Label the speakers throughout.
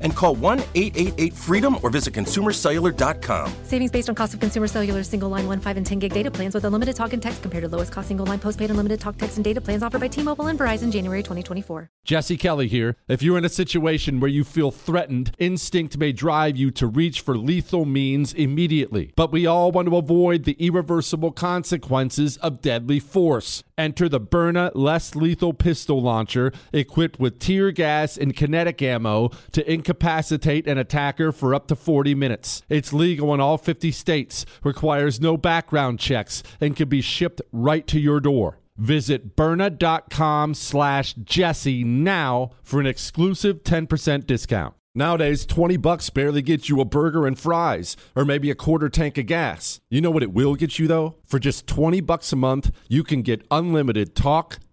Speaker 1: and call 1 888 freedom or visit consumercellular.com.
Speaker 2: Savings based on cost of consumer cellular single line 1, 5, and 10 gig data plans with unlimited talk and text compared to lowest cost single line postpaid unlimited talk, text, and data plans offered by T Mobile and Verizon January 2024.
Speaker 3: Jesse Kelly here. If you're in a situation where you feel threatened, instinct may drive you to reach for lethal means immediately. But we all want to avoid the irreversible consequences of deadly force. Enter the Byrna less lethal pistol launcher equipped with tear gas and kinetic ammo to incapacitate an attacker for up to 40 minutes. It's legal in all 50 states, requires no background checks, and can be shipped right to your door. Visit Byrna.com slash Jesse now for an exclusive 10% discount. Nowadays, 20 bucks barely gets you a burger and fries, or maybe a quarter tank of gas. You know what it will get you though? For just 20 bucks a month, you can get unlimited talk,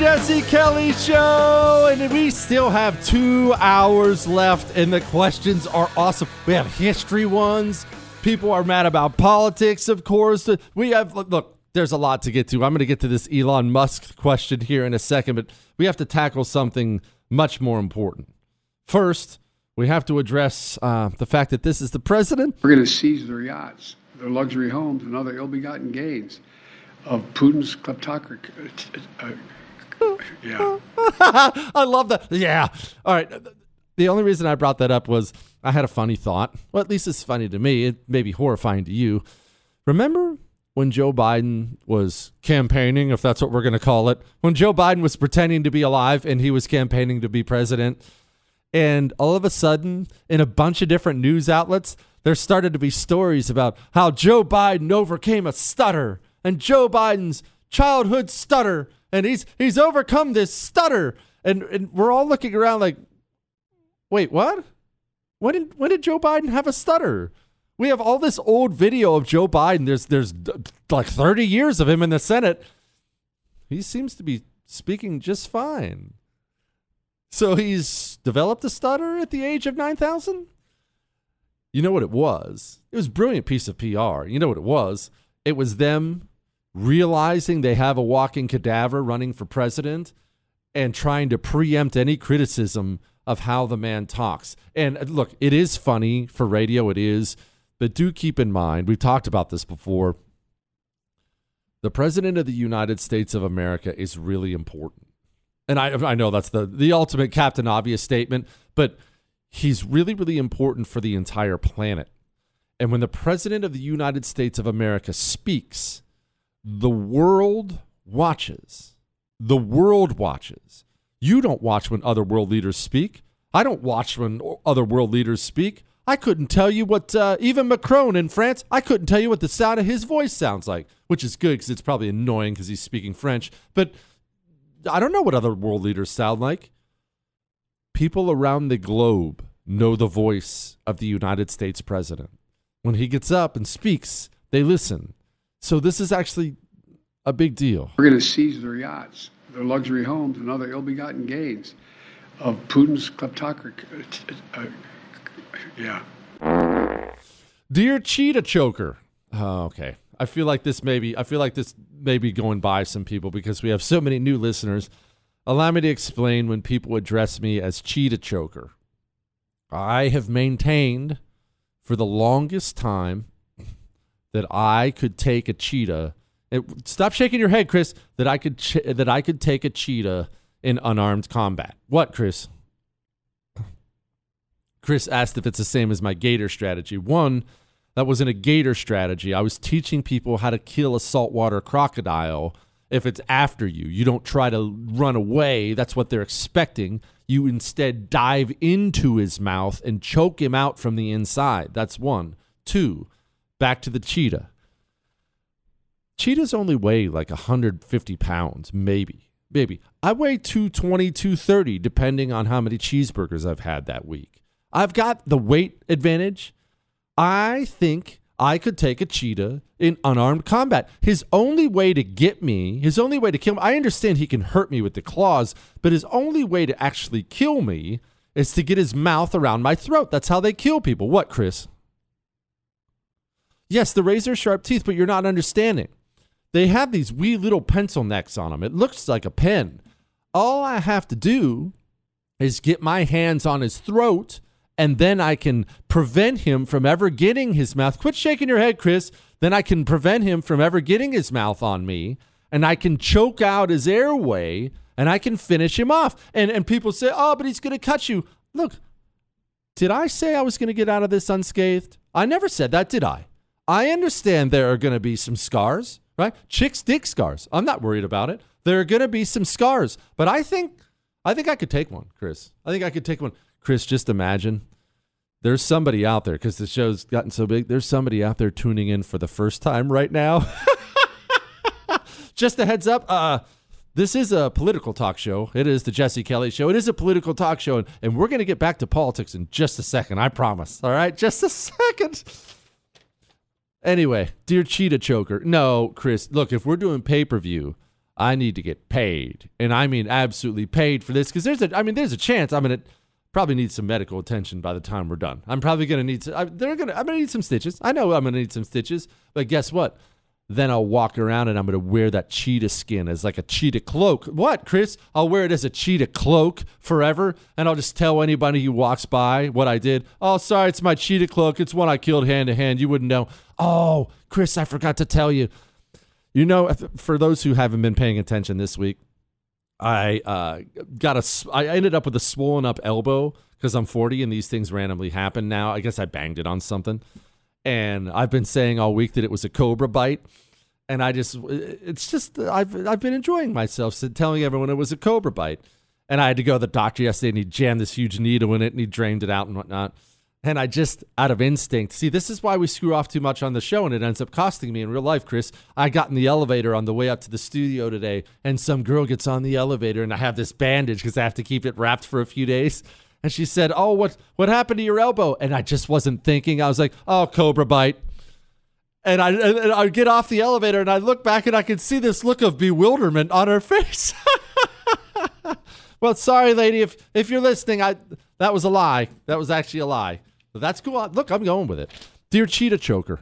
Speaker 3: Jesse Kelly Show, and we still have two hours left, and the questions are awesome. We have history ones. People are mad about politics, of course. We have, look, there's a lot to get to. I'm going to get to this Elon Musk question here in a second, but we have to tackle something much more important. First, we have to address uh, the fact that this is the president
Speaker 4: We're going to seize their yachts, their luxury homes, and other ill-begotten gains of Putin's kleptocracy. Uh, yeah.
Speaker 3: I love that. Yeah. All right. The only reason I brought that up was I had a funny thought. Well, at least it's funny to me. It may be horrifying to you. Remember when Joe Biden was campaigning, if that's what we're going to call it, when Joe Biden was pretending to be alive and he was campaigning to be president? And all of a sudden, in a bunch of different news outlets, there started to be stories about how Joe Biden overcame a stutter and Joe Biden's childhood stutter and he's he's overcome this stutter. And, and we're all looking around like wait what? When did when did Joe Biden have a stutter? We have all this old video of Joe Biden. There's there's like 30 years of him in the Senate. He seems to be speaking just fine. So he's developed a stutter at the age of 9000 you know what it was? It was brilliant piece of PR you know what it was? It was them realizing they have a walking cadaver running for president and trying to preempt any criticism of how the man talks. And uh, look, it is funny for radio, it is, but do keep in mind, we've talked about this before. The president of the United States of America is really important. And I, I know that's the, the ultimate Captain Obvious statement, but he's really, really important for the entire planet. And when the president of the United States of America speaks, the world watches. The world watches. You don't watch when other world leaders speak. I don't watch when other world leaders speak. I couldn't tell you what, uh, even Macron in France, I couldn't tell you what the sound of his voice sounds like, which is good because it's probably annoying because he's speaking French. But I don't know what other world leaders sound like. People around the globe know the voice of the United States president. When he gets up and speaks, they listen. So this is actually a big deal.
Speaker 4: We're going to seize their yachts, their luxury homes, and other ill begotten gains of Putin's kleptocracy. Uh, yeah.
Speaker 3: Dear Cheetah Choker. Oh, okay. I feel like this may be I feel like this may be going by some people because we have so many new listeners. Allow me to explain when people address me as Cheetah Choker. I have maintained for the longest time that I could take a cheetah. Stop shaking your head, Chris. That I could ch- that I could take a cheetah in unarmed combat. What, Chris? Chris asked if it's the same as my gator strategy. One, that wasn't a gator strategy. I was teaching people how to kill a saltwater crocodile if it's after you. You don't try to run away. That's what they're expecting. You instead dive into his mouth and choke him out from the inside. That's one. Two, back to the cheetah. Cheetahs only weigh like 150 pounds, maybe. Maybe. I weigh 220, 230, depending on how many cheeseburgers I've had that week. I've got the weight advantage. I think I could take a cheetah in unarmed combat. His only way to get me, his only way to kill me, I understand he can hurt me with the claws, but his only way to actually kill me is to get his mouth around my throat. That's how they kill people. What, Chris? Yes, the razor sharp teeth, but you're not understanding. They have these wee little pencil necks on them. It looks like a pen. All I have to do is get my hands on his throat, and then I can prevent him from ever getting his mouth. Quit shaking your head, Chris. Then I can prevent him from ever getting his mouth on me, and I can choke out his airway, and I can finish him off. And and people say, "Oh, but he's going to cut you." Look, did I say I was going to get out of this unscathed? I never said that, did I? I understand there are going to be some scars right? Chicks dig scars. I'm not worried about it. There are going to be some scars, but I think I think I could take one, Chris. I think I could take one. Chris, just imagine there's somebody out there because the show's gotten so big. There's somebody out there tuning in for the first time right now. just a heads up. Uh, this is a political talk show. It is the Jesse Kelly show. It is a political talk show, and, and we're going to get back to politics in just a second. I promise. All right, just a second. Anyway, dear Cheetah Choker, no, Chris, look, if we're doing pay per view, I need to get paid, and I mean absolutely paid for this because there's a, I mean, there's a chance I'm gonna probably need some medical attention by the time we're done. I'm probably gonna need, to, I, they're gonna, I'm gonna need some stitches. I know I'm gonna need some stitches, but guess what? Then I'll walk around and I'm going to wear that cheetah skin as like a cheetah cloak. What, Chris? I'll wear it as a cheetah cloak forever and I'll just tell anybody who walks by what I did. Oh, sorry, it's my cheetah cloak. It's one I killed hand to hand. You wouldn't know. Oh, Chris, I forgot to tell you. You know, for those who haven't been paying attention this week, I uh, got a. I ended up with a swollen up elbow because I'm 40 and these things randomly happen now. I guess I banged it on something, and I've been saying all week that it was a cobra bite, and I just it's just I've I've been enjoying myself telling everyone it was a cobra bite, and I had to go to the doctor yesterday and he jammed this huge needle in it and he drained it out and whatnot. And I just, out of instinct, see, this is why we screw off too much on the show and it ends up costing me in real life, Chris. I got in the elevator on the way up to the studio today, and some girl gets on the elevator, and I have this bandage because I have to keep it wrapped for a few days. And she said, Oh, what, what happened to your elbow? And I just wasn't thinking. I was like, Oh, cobra bite. And I, and I get off the elevator and I look back and I can see this look of bewilderment on her face. well, sorry, lady, if, if you're listening, I, that was a lie. That was actually a lie. That's cool. Look, I'm going with it. Dear Cheetah Choker,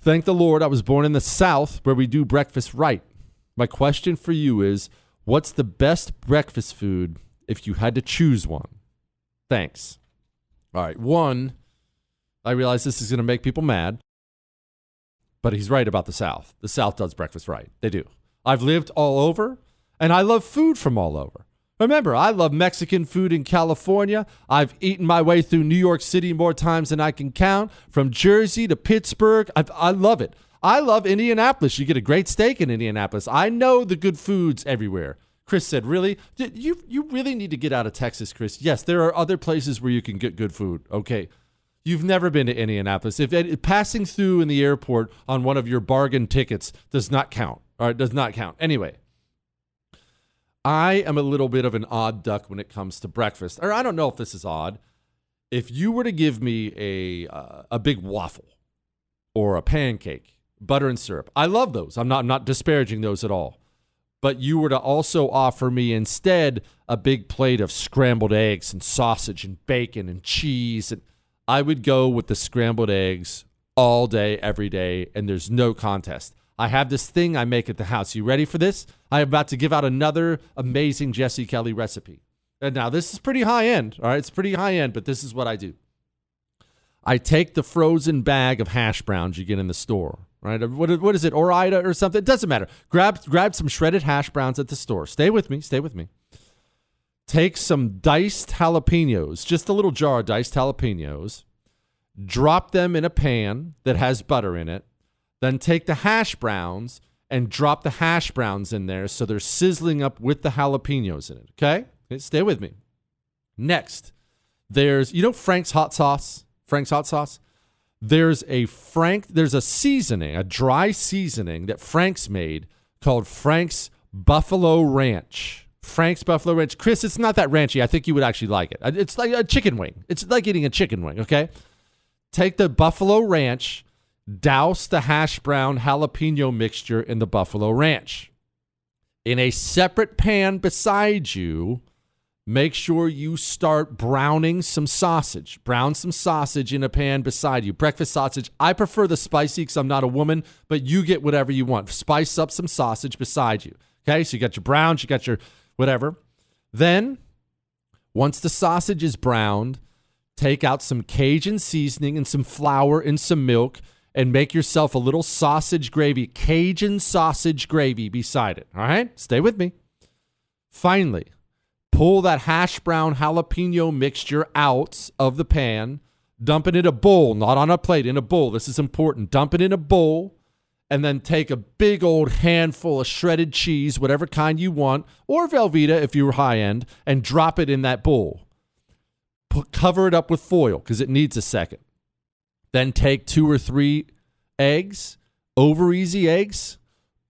Speaker 3: thank the Lord I was born in the South where we do breakfast right. My question for you is what's the best breakfast food if you had to choose one? Thanks. All right. One, I realize this is going to make people mad, but he's right about the South. The South does breakfast right. They do. I've lived all over, and I love food from all over. Remember, I love Mexican food in California. I've eaten my way through New York City more times than I can count, from Jersey to Pittsburgh. I, I love it. I love Indianapolis. You get a great steak in Indianapolis. I know the good foods everywhere. Chris said, "Really? You you really need to get out of Texas, Chris. Yes, there are other places where you can get good food. Okay, You've never been to Indianapolis. If it, passing through in the airport on one of your bargain tickets does not count, or does not count. Anyway, I am a little bit of an odd duck when it comes to breakfast. Or I don't know if this is odd. If you were to give me a uh, a big waffle or a pancake, butter and syrup, I love those. I'm not I'm not disparaging those at all. But you were to also offer me instead a big plate of scrambled eggs and sausage and bacon and cheese and I would go with the scrambled eggs all day, every day, and there's no contest. I have this thing I make at the house. You ready for this? I'm about to give out another amazing Jesse Kelly recipe. And now this is pretty high end. All right, it's pretty high end, but this is what I do. I take the frozen bag of hash browns you get in the store, right? What, what is it, Ore-Ida or something? It doesn't matter. Grab grab some shredded hash browns at the store. Stay with me. Stay with me. Take some diced jalapenos, just a little jar of diced jalapenos, drop them in a pan that has butter in it, then take the hash browns and drop the hash browns in there so they're sizzling up with the jalapenos in it. Okay? okay stay with me. Next, there's, you know, Frank's hot sauce? Frank's hot sauce? There's a Frank, there's a seasoning, a dry seasoning that Frank's made called Frank's Buffalo Ranch. Frank's Buffalo Ranch. Chris, it's not that ranchy. I think you would actually like it. It's like a chicken wing. It's like eating a chicken wing, okay? Take the Buffalo Ranch, douse the hash brown jalapeno mixture in the Buffalo Ranch. In a separate pan beside you, make sure you start browning some sausage. Brown some sausage in a pan beside you. Breakfast sausage. I prefer the spicy because I'm not a woman, but you get whatever you want. Spice up some sausage beside you. Okay, so you got your browns, you got your whatever. Then, once the sausage is browned, take out some Cajun seasoning and some flour and some milk and make yourself a little sausage gravy, Cajun sausage gravy beside it. All right? Stay with me. Finally, pull that hash brown jalapeno mixture out of the pan, dump it in a bowl, not on a plate, in a bowl. This is important. Dump it in a bowl and then take a big old handful of shredded cheese, whatever kind you want, or Velveeta if you're high end, and drop it in that bowl. Put, cover it up with foil because it needs a second. Then take two or three eggs, over easy eggs,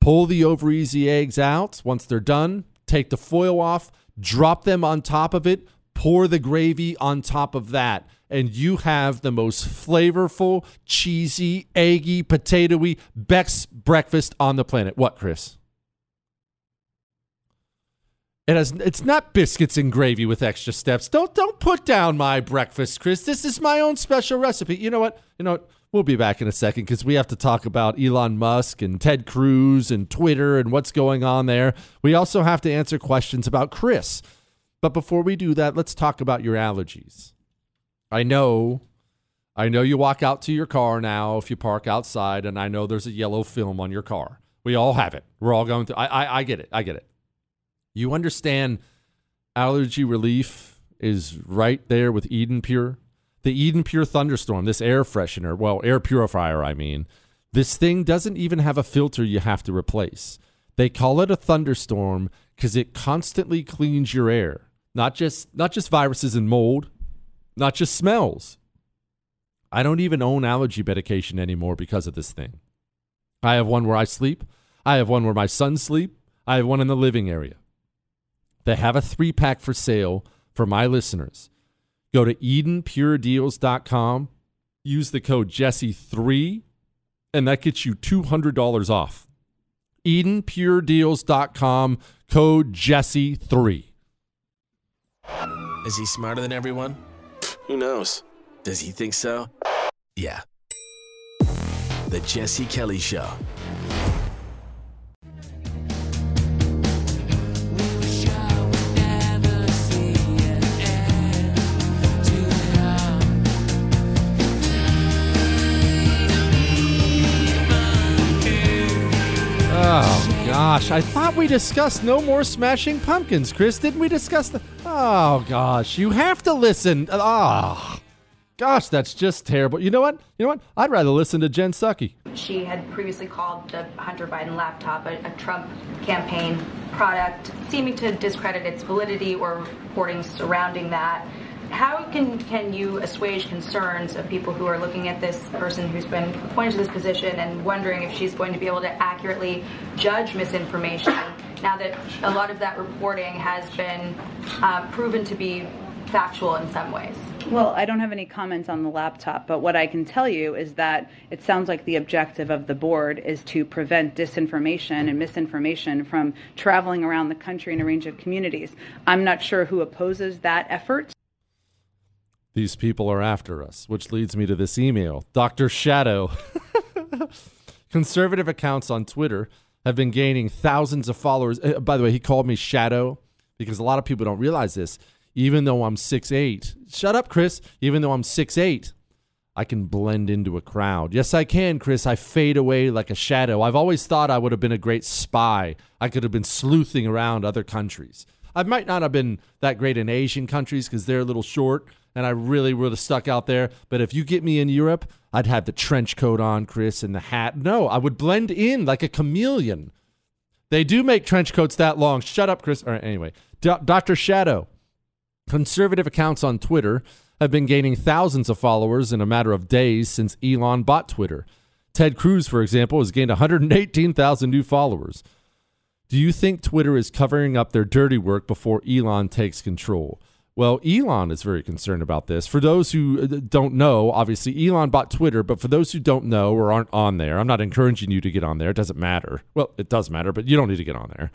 Speaker 3: pull the over easy eggs out. Once they're done, take the foil off, drop them on top of it, pour the gravy on top of that and you have the most flavorful, cheesy, eggy, potatoy, best breakfast on the planet. What, Chris? It has, it's not biscuits and gravy with extra steps. Don't don't put down my breakfast, Chris. This is my own special recipe. You know what? You know what? We'll be back in a second because we have to talk about Elon Musk and Ted Cruz and Twitter and what's going on there. We also have to answer questions about Chris. But before we do that, let's talk about your allergies. I know, I know you walk out to your car now if you park outside, and I know there's a yellow film on your car. We all have it. We're all going through. I, I, I get it. I get it. You understand allergy relief is right there with Eden Pure. The Eden Pure Thunderstorm, this air freshener, well, air purifier, I mean, this thing doesn't even have a filter you have to replace. They call it a thunderstorm because it constantly cleans your air, not just not just viruses and mold, not just smells. I don't even own allergy medication anymore because of this thing. I have one where I sleep. I have one where my sons sleep. I have one in the living area. They have a three pack for sale for my listeners. Go to EdenPureDeals.com, use the code Jesse3, and that gets you $200 off. EdenPureDeals.com, code Jesse3.
Speaker 5: Is he smarter than everyone? Who knows? Does he think so? Yeah. The Jesse Kelly Show.
Speaker 3: Gosh, I thought we discussed no more smashing pumpkins, Chris. Didn't we discuss the Oh gosh, you have to listen. Ah. Oh, gosh, that's just terrible. You know what? You know what? I'd rather listen to Jen Psaki.
Speaker 6: She had previously called the Hunter Biden laptop a, a Trump campaign product, seeming to discredit its validity or reporting surrounding that. How can can you assuage concerns of people who are looking at this person who's been appointed to this position and wondering if she's going to be able to accurately judge misinformation now that a lot of that reporting has been uh, proven to be factual in some ways?
Speaker 7: Well, I don't have any comments on the laptop, but what I can tell you is that it sounds like the objective of the board is to prevent disinformation and misinformation from traveling around the country in a range of communities. I'm not sure who opposes that effort.
Speaker 3: These people are after us, which leads me to this email. Dr. Shadow. Conservative accounts on Twitter have been gaining thousands of followers. Uh, by the way, he called me Shadow because a lot of people don't realize this. Even though I'm six eight, shut up, Chris. Even though I'm six eight, I can blend into a crowd. Yes, I can, Chris. I fade away like a shadow. I've always thought I would have been a great spy. I could have been sleuthing around other countries. I might not have been that great in Asian countries because they're a little short and I really would have stuck out there. But if you get me in Europe, I'd have the trench coat on, Chris, and the hat. No, I would blend in like a chameleon. They do make trench coats that long. Shut up, Chris. All right, anyway, Dr. Shadow. Conservative accounts on Twitter have been gaining thousands of followers in a matter of days since Elon bought Twitter. Ted Cruz, for example, has gained 118,000 new followers. Do you think Twitter is covering up their dirty work before Elon takes control? Well, Elon is very concerned about this. For those who uh, don't know, obviously Elon bought Twitter, but for those who don't know or aren't on there, I'm not encouraging you to get on there. It doesn't matter. Well, it does matter, but you don't need to get on there.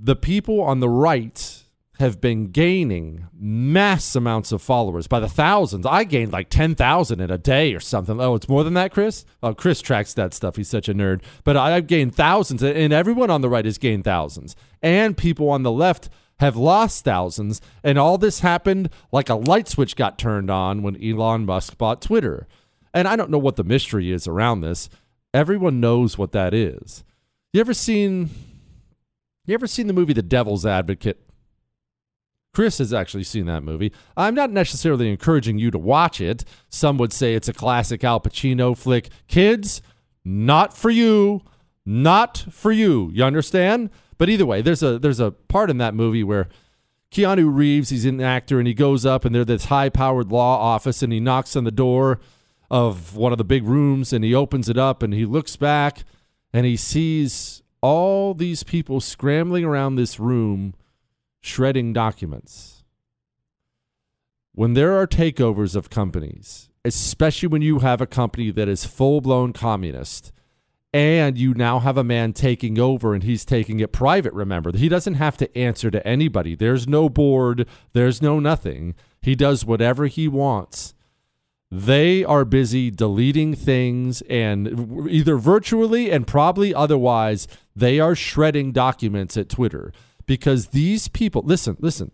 Speaker 3: The people on the right have been gaining mass amounts of followers by the thousands. I gained like 10,000 in a day or something. Oh, it's more than that, Chris? Oh, Chris tracks that stuff. He's such a nerd. But I've gained thousands, and everyone on the right has gained thousands. And people on the left have lost thousands. And all this happened like a light switch got turned on when Elon Musk bought Twitter. And I don't know what the mystery is around this. Everyone knows what that is. You ever seen you ever seen the movie The Devil's Advocate? Chris has actually seen that movie. I'm not necessarily encouraging you to watch it. Some would say it's a classic Al Pacino flick. Kids, not for you. Not for you. You understand? But either way, there's a there's a part in that movie where Keanu Reeves, he's an actor, and he goes up and there's this high-powered law office, and he knocks on the door of one of the big rooms, and he opens it up, and he looks back, and he sees all these people scrambling around this room, shredding documents. When there are takeovers of companies, especially when you have a company that is full-blown communist and you now have a man taking over and he's taking it private remember. He doesn't have to answer to anybody. There's no board. There's no nothing. He does whatever he wants. They are busy deleting things and either virtually and probably otherwise they are shredding documents at twitter. Because these people listen listen.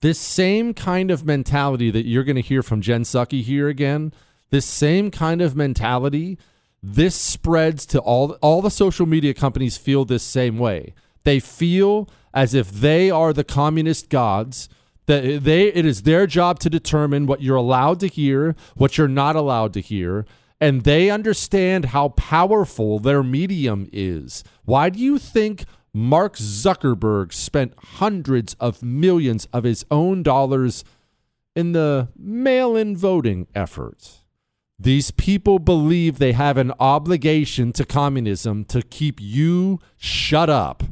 Speaker 3: This same kind of mentality that you're going to hear from jen psaki here again this same kind of mentality this spreads to all all the social media companies feel this same way. They feel as if they are the communist gods that they it is their job to determine what you're allowed to hear, what you're not allowed to hear, and they understand how powerful their medium is. Why do you think Mark Zuckerberg spent hundreds of millions of his own dollars in the mail-in voting efforts? These people believe they have an obligation to communism to keep you shut up.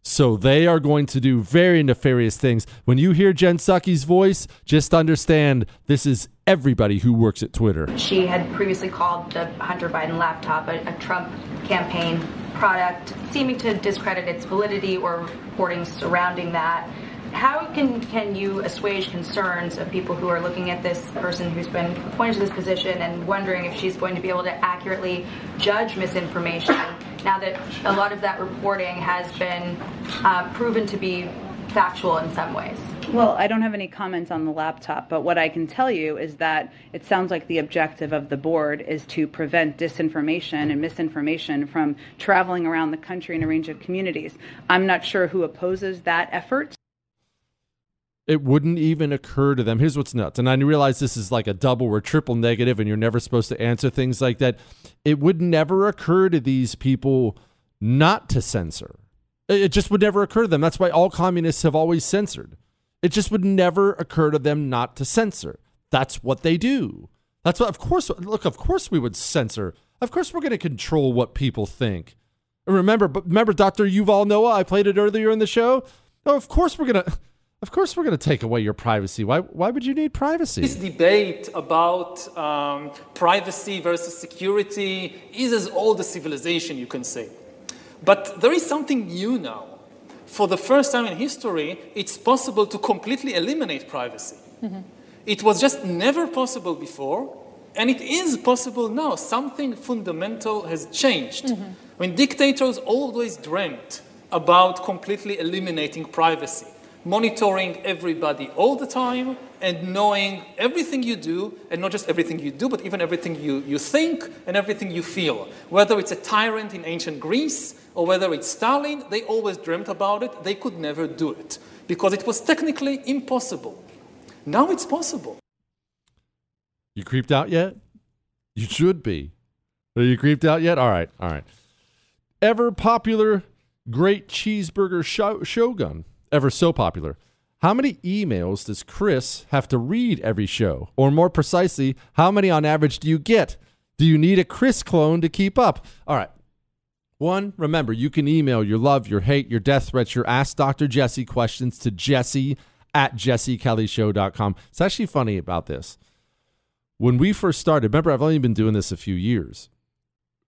Speaker 3: So they are going to do very nefarious things. When you hear Jen Psaki's voice, just understand this is everybody who works at Twitter.
Speaker 6: She had previously called the Hunter Biden laptop a, a Trump campaign product, seeming to discredit its validity or reporting surrounding that how can can you assuage concerns of people who are looking at this person who's been appointed to this position and wondering if she's going to be able to accurately judge misinformation now that a lot of that reporting has been uh, proven to be factual in some ways?
Speaker 7: Well, I don't have any comments on the laptop, but what I can tell you is that it sounds like the objective of the board is to prevent disinformation and misinformation from traveling around the country in a range of communities. I'm not sure who opposes that effort.
Speaker 3: It wouldn't even occur to them. Here's what's nuts. And I realize this is like a double or triple negative, and you're never supposed to answer things like that. It would never occur to these people not to censor. It just would never occur to them. That's why all communists have always censored. It just would never occur to them not to censor. That's what they do. That's what, of course, look, of course we would censor. Of course we're going to control what people think. Remember, remember Dr. Yuval Noah? I played it earlier in the show. Oh, of course we're going to. Of course, we're going to take away your privacy. Why, why would you need privacy?
Speaker 8: This debate about um, privacy versus security is as old as civilization, you can say. But there is something new now. For the first time in history, it's possible to completely eliminate privacy. Mm-hmm. It was just never possible before, and it is possible now. Something fundamental has changed. Mm-hmm. I mean, dictators always dreamt about completely eliminating privacy, monitoring everybody all the time, and knowing everything you do, and not just everything you do, but even everything you, you think and everything you feel. Whether it's a tyrant in ancient Greece or whether it's Stalin, they always dreamt about it. They could never do it because it was technically impossible. Now it's possible.
Speaker 3: You creeped out yet? You should be. Are you creeped out yet? All right, all right. Ever popular great cheeseburger shogun. Ever so popular. How many emails does Chris have to read every show? Or more precisely, how many on average do you get? Do you need a Chris clone to keep up? All right. One, remember, you can email your love, your hate, your death threats, your Ask Dr. Jesse questions to jesse at jessekellyshow.com. It's actually funny about this. When we first started, remember, I've only been doing this a few years.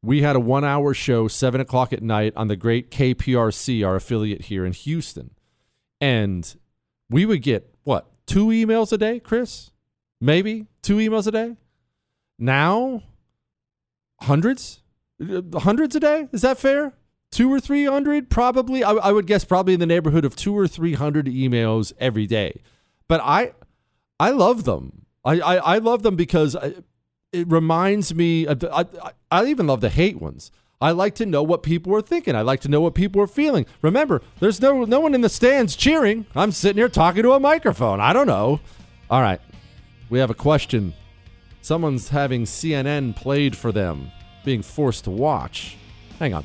Speaker 3: We had a one hour show, seven o'clock at night, on the great KPRC, our affiliate here in Houston. And we would get, what, two emails a day, Chris? Maybe two emails a day? Now, hundreds? Uh, hundreds a day? Is that fair? two or three hundred, probably. I, I, would guess probably in the neighborhood of two or three hundred emails every day. But I, I love them. I, I, I love them because uh, it reminds me. Of, I, I even love the hate ones. I like to know what people are thinking. I like to know what people are feeling. Remember, there's no no one in the stands cheering. I'm sitting here talking to a microphone. I don't know. All right, we have a question. Someone's having CNN played for them, being forced to watch. Hang on.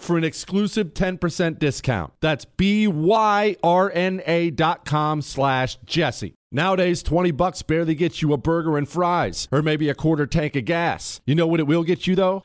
Speaker 3: for an exclusive 10% discount. That's B-Y-R-N-A dot com slash Jesse. Nowadays, 20 bucks barely gets you a burger and fries, or maybe a quarter tank of gas. You know what it will get you though?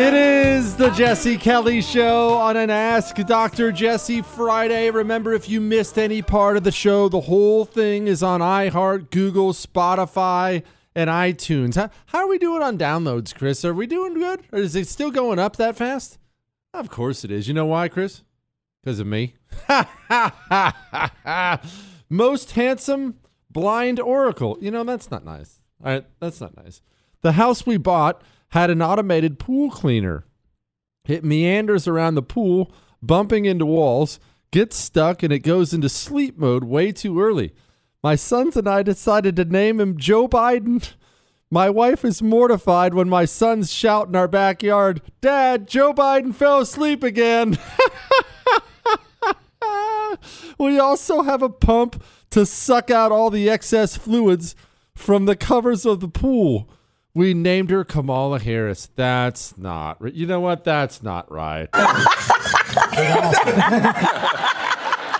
Speaker 3: It is the Jesse Kelly Show on an Ask Dr. Jesse Friday. Remember, if you missed any part of the show, the whole thing is on iHeart, Google, Spotify, and iTunes. How, how are we doing on downloads, Chris? Are we doing good? Or is it still going up that fast? Of course it is. You know why, Chris? Because of me. Most handsome blind oracle. You know, that's not nice. All right, that's not nice. The house we bought had an automated pool cleaner. It meanders around the pool, bumping into walls, gets stuck, and it goes into sleep mode way too early. My sons and I decided to name him Joe Biden. My wife is mortified when my sons shout in our backyard, Dad, Joe Biden fell asleep again. we also have a pump to suck out all the excess fluids from the covers of the pool. We named her Kamala Harris. That's not. ri- You know what? That's not right.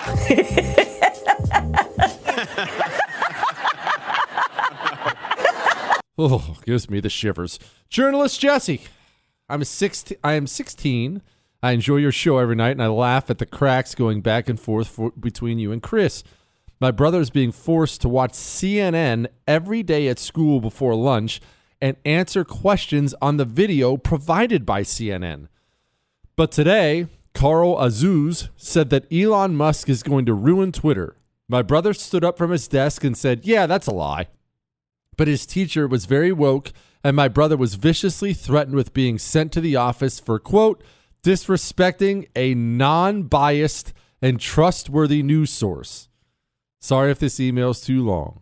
Speaker 3: oh, gives me the shivers. Journalist Jesse, I'm 16. I am 16. I enjoy your show every night, and I laugh at the cracks going back and forth for, between you and Chris. My brother is being forced to watch CNN every day at school before lunch and answer questions on the video provided by CNN. But today, Carl Azuz said that Elon Musk is going to ruin Twitter. My brother stood up from his desk and said, Yeah, that's a lie. But his teacher was very woke, and my brother was viciously threatened with being sent to the office for, quote, disrespecting a non biased and trustworthy news source. Sorry if this email's too long.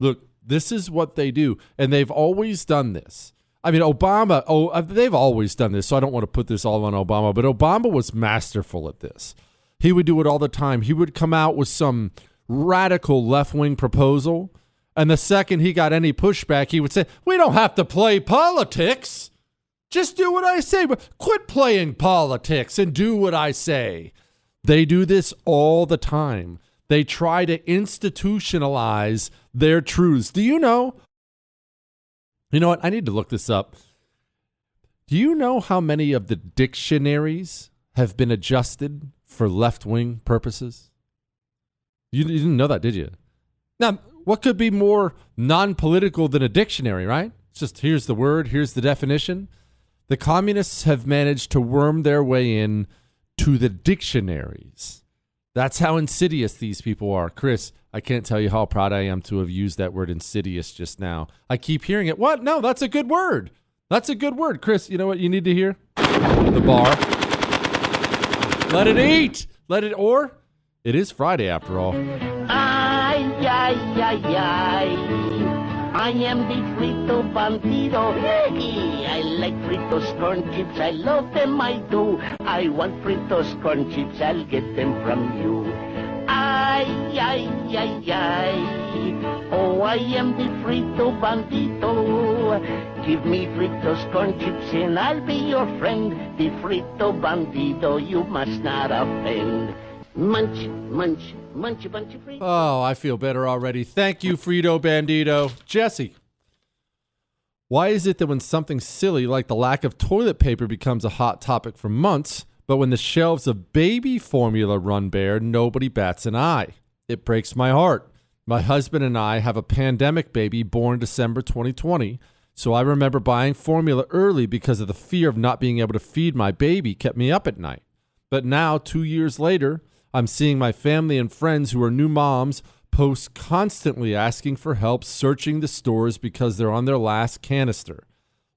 Speaker 3: Look, this is what they do, and they've always done this. I mean, Obama, oh, uh, they've always done this, so I don't want to put this all on Obama, but Obama was masterful at this. He would do it all the time. He would come out with some radical left wing proposal, and the second he got any pushback, he would say, We don't have to play politics. Just do what I say. But Quit playing politics and do what I say. They do this all the time. They try to institutionalize their truths. Do you know? You know what? I need to look this up. Do you know how many of the dictionaries have been adjusted for left wing purposes? You, didn't know that, did you? Now, what could be more non political than a dictionary, right? It's just here's the word, here's the definition. The communists have managed to worm their way in to the dictionaries. That's how insidious these people are. Chris, I can't tell you how proud I am to have used that word insidious just now. I keep hearing it. What? No, that's a good word. That's a good word. Chris, you know what you need to hear? The bar. Let it eat. Let it, or it is Friday after all.
Speaker 9: Ay, ay, ay, ay. I am the frito bandido. Hey, I like fritos corn chips. I love them, I do. I want fritos corn chips. I'll get them from you. Ay, ay, ay, ay. Oh, I am the frito bandito. Give me fritos corn chips and I'll be your friend. The frito Bandito, you must not offend. Munch, munch, munch of fritos.
Speaker 3: Oh, I feel better already. Thank you, Frito Bandito. Jesse, why is it that when something silly like the lack of toilet paper becomes a hot topic for months, but when the shelves of baby formula run bare, nobody bats an eye? It breaks my heart. My husband and I have a pandemic baby born December 2020, so I remember buying formula early because of the fear of not being able to feed my baby kept me up at night. But now, two years later, I'm seeing my family and friends who are new moms post constantly asking for help searching the stores because they're on their last canister.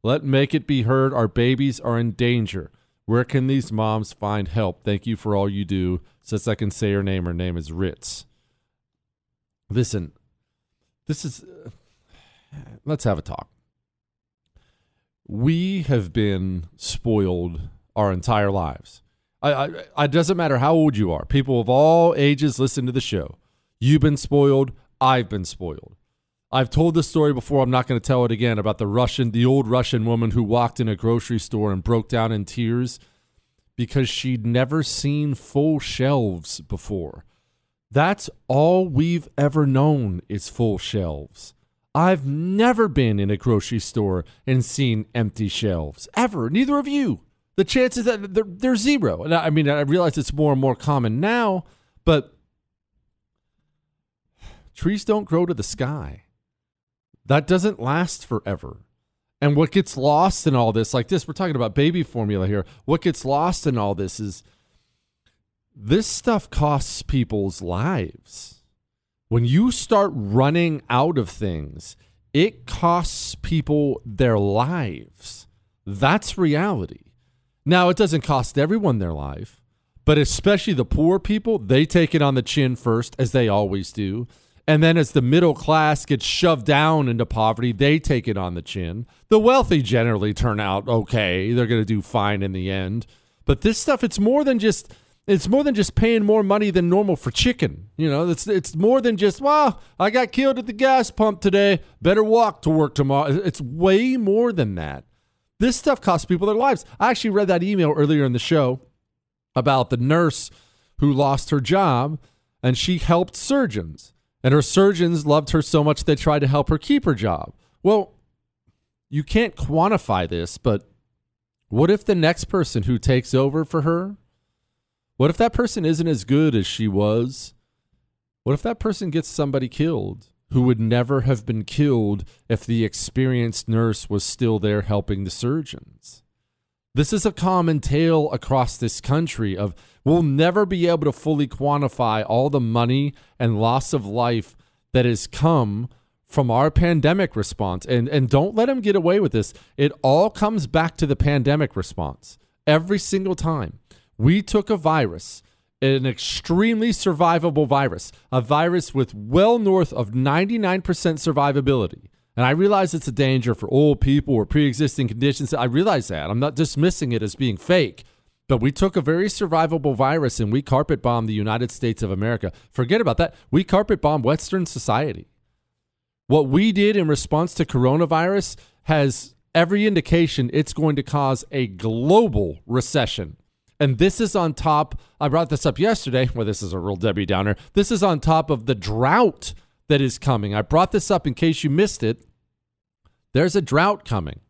Speaker 3: Let make it be heard our babies are in danger. Where can these moms find help? Thank you for all you do. Since I can say her name, her name is Ritz. Listen, this is. let's have a talk. We have been spoiled our entire lives. I, I, it doesn't matter how old you are. People of all ages listen to the show. You've been spoiled. I've been spoiled. I've told this story before. I'm not going to tell it again about the Russian, the old Russian woman who walked in a grocery store and broke down in tears because she'd never seen full shelves before. That's all we've ever known is full shelves. I've never been in a grocery store and seen empty shelves ever. Neither of you. The chances that they're, they're zero. And I I mean, I realize it's more and more common now, but trees don't grow to the sky. That doesn't last forever. And what gets lost in all this, like this, we're talking about baby formula here. What gets lost in all this is this stuff costs people's lives. When you start running out of things, it costs people their lives. That's reality. Now, it doesn't cost everyone their life, but especially the poor people, they take it on the chin first, as they always do. And then as the middle class gets shoved down into poverty, they take it on the chin. The wealthy generally turn out okay. They're going to do fine in the end. But this stuff, it's more than just it's more than just paying more money than normal for chicken. You know, it's it's more than just, well, I got killed at the gas pump today. Better walk to work tomorrow. It's way more than that. This stuff costs people their lives. I actually read that email earlier in the show about the nurse who lost her job and she helped surgeons. And her surgeons loved her so much they tried to help her keep her job. Well, you can't quantify this, but what if the next person who takes over for her, what if that person isn't as good as she was? What if that person gets somebody killed who would never have been killed if the experienced nurse was still there helping the surgeons? This is a common tale across this country of we'll never be able to fully quantify all the money and loss of life that has come from our pandemic response. And and don't let them get away with this. It all comes back to the pandemic response. Every single time. We took a virus, an extremely survivable virus, a virus with well north of 99% survivability. And I realize it's a danger for old people or pre existing conditions. I realize that. I'm not dismissing it as being fake. But we took a very survivable virus and we carpet bombed the United States of America. Forget about that. We carpet bombed Western society. What we did in response to coronavirus has every indication it's going to cause a global recession. And this is on top, I brought this up yesterday. Well, this is a real Debbie Downer. This is on top of the drought that is coming. I brought this up in case you missed it. There's a drought coming.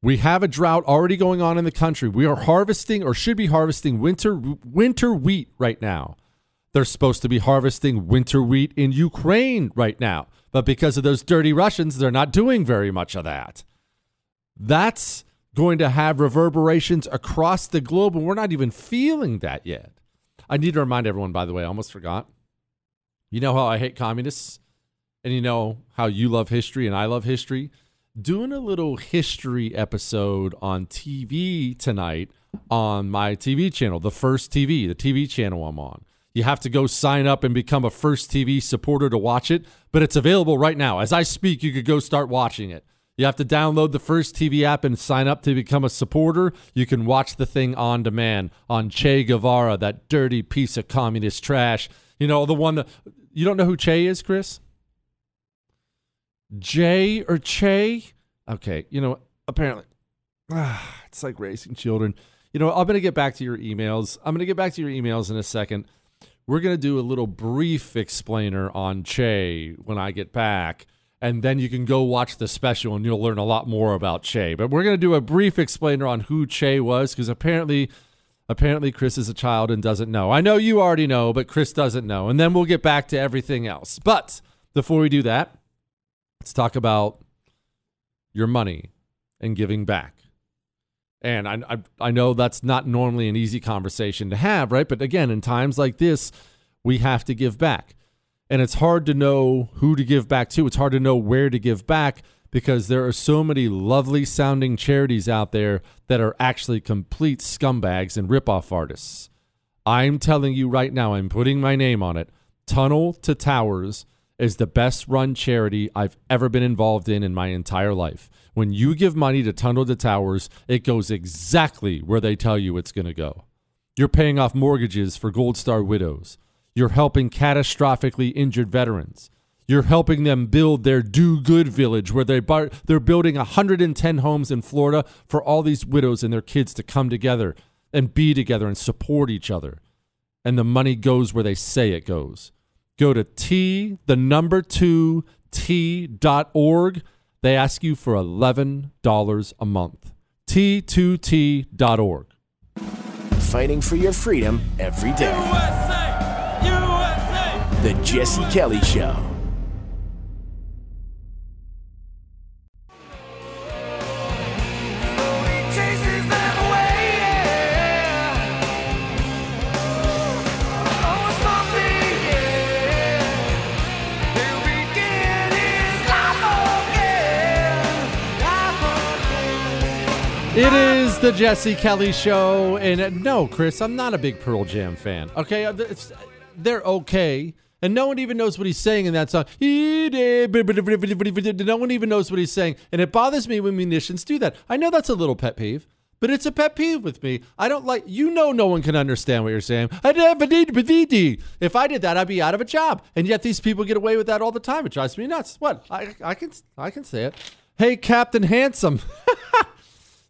Speaker 3: We have a drought already going on in the country. We are harvesting or should be harvesting winter winter wheat right now. They're supposed to be harvesting winter wheat in Ukraine right now. But because of those dirty Russians, they're not doing very much of that. That's going to have reverberations across the globe, and we're not even feeling that yet. I need to remind everyone, by the way, I almost forgot. You know how I hate communists, and you know how you love history and I love history. Doing a little history episode on TV tonight on my TV channel, the First TV, the TV channel I'm on. You have to go sign up and become a First TV supporter to watch it, but it's available right now. As I speak, you could go start watching it. You have to download the First TV app and sign up to become a supporter. You can watch the thing on demand on Che Guevara, that dirty piece of communist trash. You know, the one that you don't know who Che is, Chris? Jay or Che? Okay, you know, apparently it's like raising children. You know, I'm going to get back to your emails. I'm going to get back to your emails in a second. We're going to do a little brief explainer on Che when I get back and then you can go watch the special and you'll learn a lot more about Che. But we're going to do a brief explainer on who Che was because apparently apparently Chris is a child and doesn't know. I know you already know, but Chris doesn't know. And then we'll get back to everything else. But before we do that, let's talk about your money and giving back. And I, I, I know that's not normally an easy conversation to have, right? But again, in times like this, we have to give back and it's hard to know who to give back to. It's hard to know where to give back because there are so many lovely sounding charities out there that are actually complete scumbags and ripoff artists. I'm telling you right now, I'm putting my name on it. Tunnel to Towers is the best run charity I've ever been involved in in my entire life. When you give money to Tunnel to Towers, it goes exactly where they tell you it's going to go. You're paying off mortgages for Gold Star widows. You're helping catastrophically injured veterans. You're helping them build their do good village where they bar- they're building 110 homes in Florida for all these widows and their kids to come together and be together and support each other. And the money goes where they say it goes. Go to T, the number two, T.org. They ask you for $11 a month. T2T.org.
Speaker 5: Fighting for your freedom every day. USA! USA! The Jesse Kelly Show.
Speaker 3: It is the Jesse Kelly Show, and uh, no, Chris, I'm not a big Pearl Jam fan. Okay, Uh, it's, they're okay, and no one even knows what he's saying in that song. No one even knows what he's saying, and it bothers me when musicians do that. I know that's a little pet peeve, but it's a pet peeve with me. I don't like. You know, no one can understand what you're saying. If I did that, I'd be out of a job, and yet these people get away with that all the time. It drives me nuts. What? I, I can I can say it. Hey, Captain Handsome.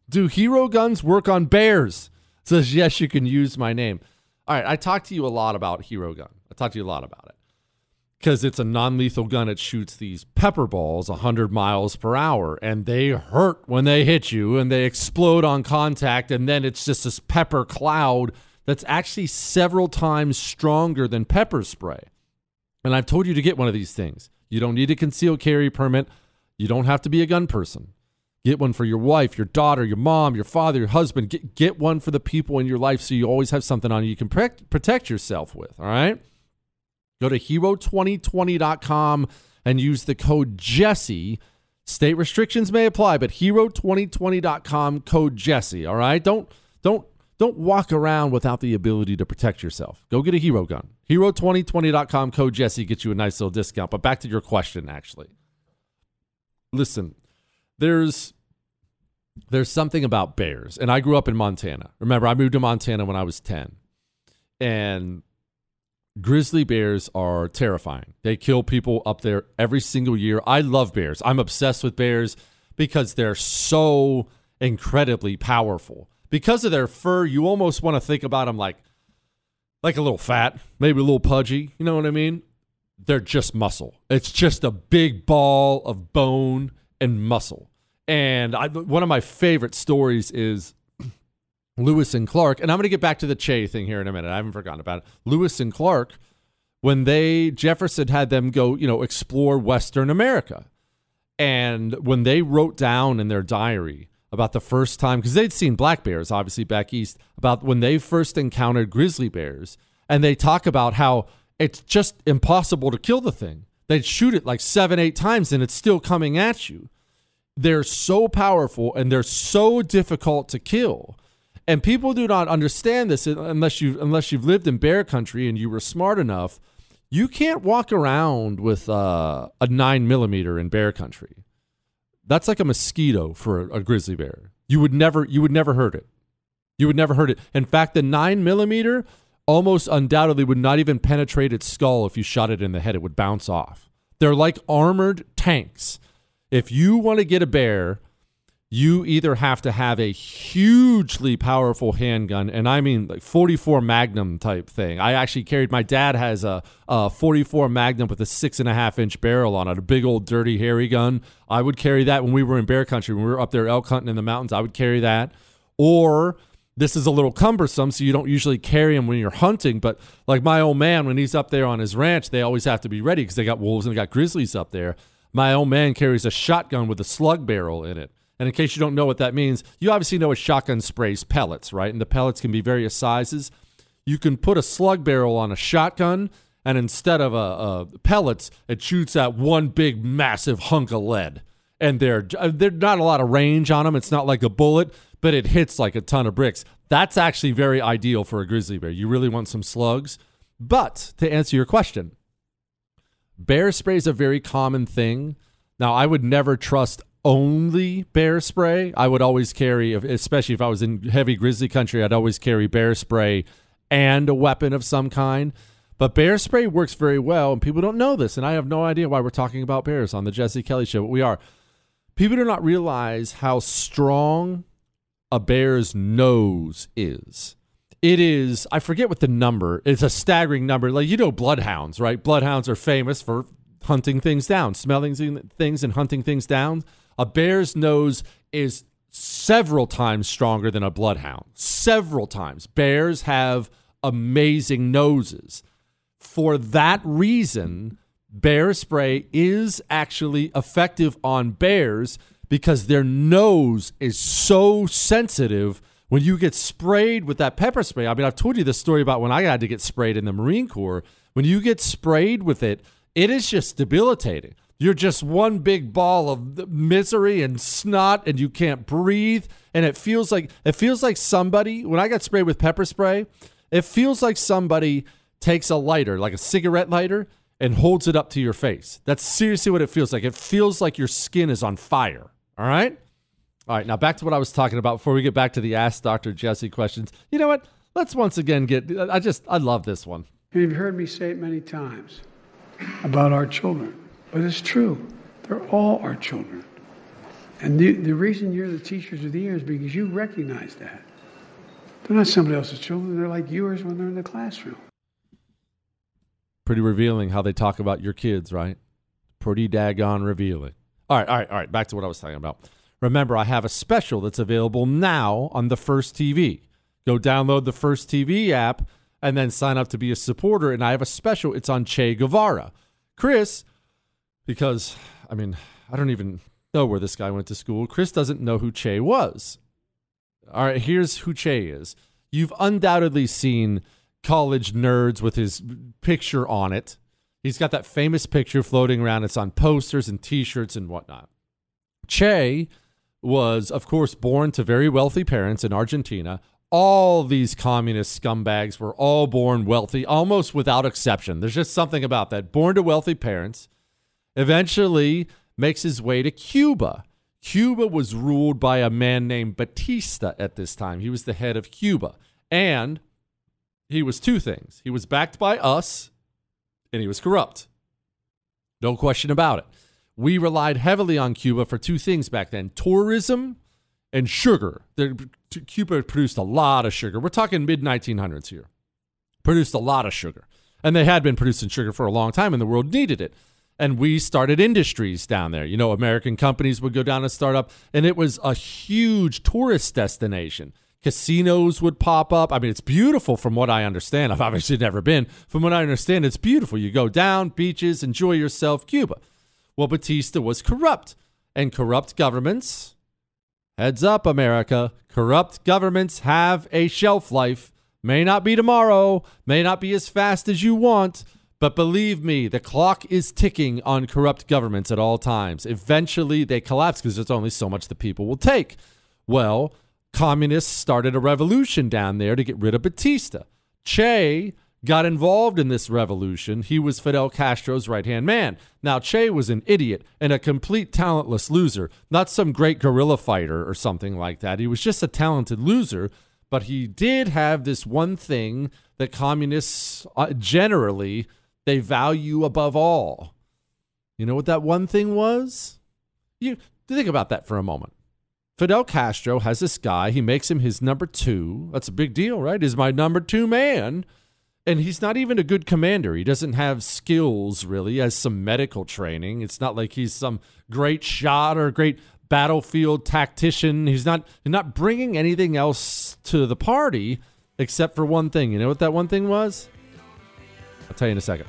Speaker 3: Do Byrna guns work on bears? Says, yes, you can use my name. All right, I talked to you a lot about Byrna gun. I talked to you a lot about it because it's a non lethal gun. It shoots these pepper balls 100 miles per hour and they hurt when they hit you and they explode on contact. And then it's just this pepper cloud that's actually several times stronger than pepper spray. And I've told you to get one of these things. You don't need a concealed carry permit, you don't have to be a gun person. Get one for your wife, your daughter, your mom, your father, your husband. Get, get one for the people in your life so you always have something on you you can protect, protect yourself with. All right? Go to hero2020.com and use the code Jesse. State restrictions may apply, but hero2020.com code Jesse. All right? Don't don't don't walk around without the ability to protect yourself. Go get a Byrna gun. Hero2020.com code Jesse gets you a nice little discount. But back to your question, actually. Listen, there's there's something about bears. And i grew up in montana. Remember i moved to montana when i was 10 and grizzly bears are terrifying. They kill people up there every single year. I love bears. I'm obsessed with bears because they're so incredibly powerful. Because of their fur you almost want to think about them like like a little fat maybe a little pudgy you know what i mean? They're just muscle. It's just a big ball of bone and muscle And I, one of my favorite stories is Lewis and Clark. And I'm going to get back to the Che thing here in a minute. I haven't forgotten about it. Lewis and Clark, when they, Jefferson had them go, you know, explore Western America. And when they wrote down in their diary about the first time, because they'd seen black bears, obviously back east, about when they first encountered grizzly bears, and they talk about how it's just impossible to kill the thing. They'd shoot it like seven, eight times, and it's still coming at you. They're so powerful and they're so difficult to kill. And people do not understand this unless you unless you've lived in bear country and you were smart enough. You can't walk around with uh, a nine millimeter in bear country. That's like a mosquito for a, a grizzly bear. You would never you would never hurt it. You would never hurt it. In fact, the nine millimeter almost undoubtedly would not even penetrate its skull if you shot it in the head. It would bounce off. They're like armored tanks. If you want to get a bear, you either have to have a hugely powerful handgun, and I mean like 44 Magnum type thing. I actually carried, my dad has a, a 44 Magnum with a six and a half inch barrel on it, a big old dirty hairy gun. I would carry that when we were in bear country, when we were up there elk hunting in the mountains, I would carry that. Or this is a little cumbersome, so you don't usually carry them when you're hunting. But like my old man, when he's up there on his ranch, they always have to be ready because they got wolves and they got grizzlies up there. My old man carries a shotgun with a slug barrel in it. And in case you don't know what that means, you obviously know a shotgun sprays pellets, right? And the pellets can be various sizes. You can put a slug barrel on a shotgun, and instead of a, a pellets, it shoots out one big, massive hunk of lead. And they're uh, they're not a lot of range on them. It's not like a bullet, but it hits like a ton of bricks. That's actually very ideal for a grizzly bear. You really want some slugs. But to answer your question, bear spray is a very common thing. Now, I would never trust only bear spray. I would always carry, especially if I was in heavy grizzly country, I'd always carry bear spray and a weapon of some kind. But bear spray works very well, and people don't know this. And I have no idea why we're talking about bears on the Jesse Kelly show, but we are. People do not realize how strong a bear's nose is. It is, I forget what the number, it's a staggering number. Like, you know, bloodhounds, right? Bloodhounds are famous for hunting things down, smelling things and hunting things down. A bear's nose is several times stronger than a bloodhound. Several times. Bears have amazing noses. For that reason, bear spray is actually effective on bears because their nose is so sensitive when you get sprayed with that pepper spray. I mean, I've told you this story about when I had to get sprayed in the Marine Corps. When you get sprayed with it, it is just debilitating. You're just one big ball of misery and snot and you can't breathe and it feels like it feels like somebody when I got sprayed with pepper spray, it feels like somebody takes a lighter, like a cigarette lighter and holds it up to your face. That's seriously what it feels like. It feels like your skin is on fire. All right? All right, now back to what I was talking about before we get back to the Ask Dr. Jesse questions. You know what? Let's once again get I just I love this one.
Speaker 4: And you've heard me say it many times about our children, but it's true. They're all our children. And the, the reason you're the teachers of the year is because you recognize that. They're not somebody else's children, they're like yours when they're in the classroom.
Speaker 3: Pretty revealing how they talk about your kids, right? Pretty daggone revealing. All right, all right, all right. Back to what I was talking about. Remember, I have a special that's available now on the First TV. Go download the First TV app and then sign up to be a supporter. And I have a special. It's on Che Guevara. Chris, because, I mean, I don't even know where this guy went to school. Chris doesn't know who Che was. All right, here's who Che is. You've undoubtedly seen college nerds with his picture on it. He's got that famous picture floating around. It's on posters and t shirts and whatnot. Che was, of course, born to very wealthy parents in Argentina. All these communist scumbags were all born wealthy, almost without exception. There's just something about that. Born to wealthy parents, eventually makes his way to Cuba. Cuba was ruled by a man named Batista at this time. He was the head of Cuba. And he was two things he was backed by us, and he was corrupt. No question about it. We relied heavily on Cuba for two things back then tourism and sugar. Cuba produced a lot of sugar. We're talking mid 1900s here. Produced a lot of sugar. And they had been producing sugar for a long time, and the world needed it. And we started industries down there. You know, American companies would go down and start up, and it was a huge tourist destination. Casinos would pop up. I mean, it's beautiful from what I understand. I've obviously never been. From what I understand, it's beautiful. You go down, beaches, enjoy yourself, Cuba. Well, Batista was corrupt, and corrupt governments, heads up, America, corrupt governments have a shelf life. May not be tomorrow, may not be as fast as you want, but believe me, the clock is ticking on corrupt governments at all times. Eventually, they collapse because there's only so much the people will take. Well, communists started a revolution down there to get rid of Batista. Che got involved in this revolution. He was Fidel Castro's right hand man. Now, Che was an idiot and a complete talentless loser, not some great guerrilla fighter or something like that. He was just a talented loser, but he did have this one thing that communists uh, generally they value above all. You know what that one thing was? You think about that for a moment. Fidel Castro has this guy, he makes him his number 2. That's a big deal, right? He's my number 2 man and he's not even a good commander. He doesn't have skills really. He has some medical training. It's not like he's some great shot or great battlefield tactician. He's not he's not bringing anything else to the party except for one thing. You know what that one thing was? I'll tell you in a second.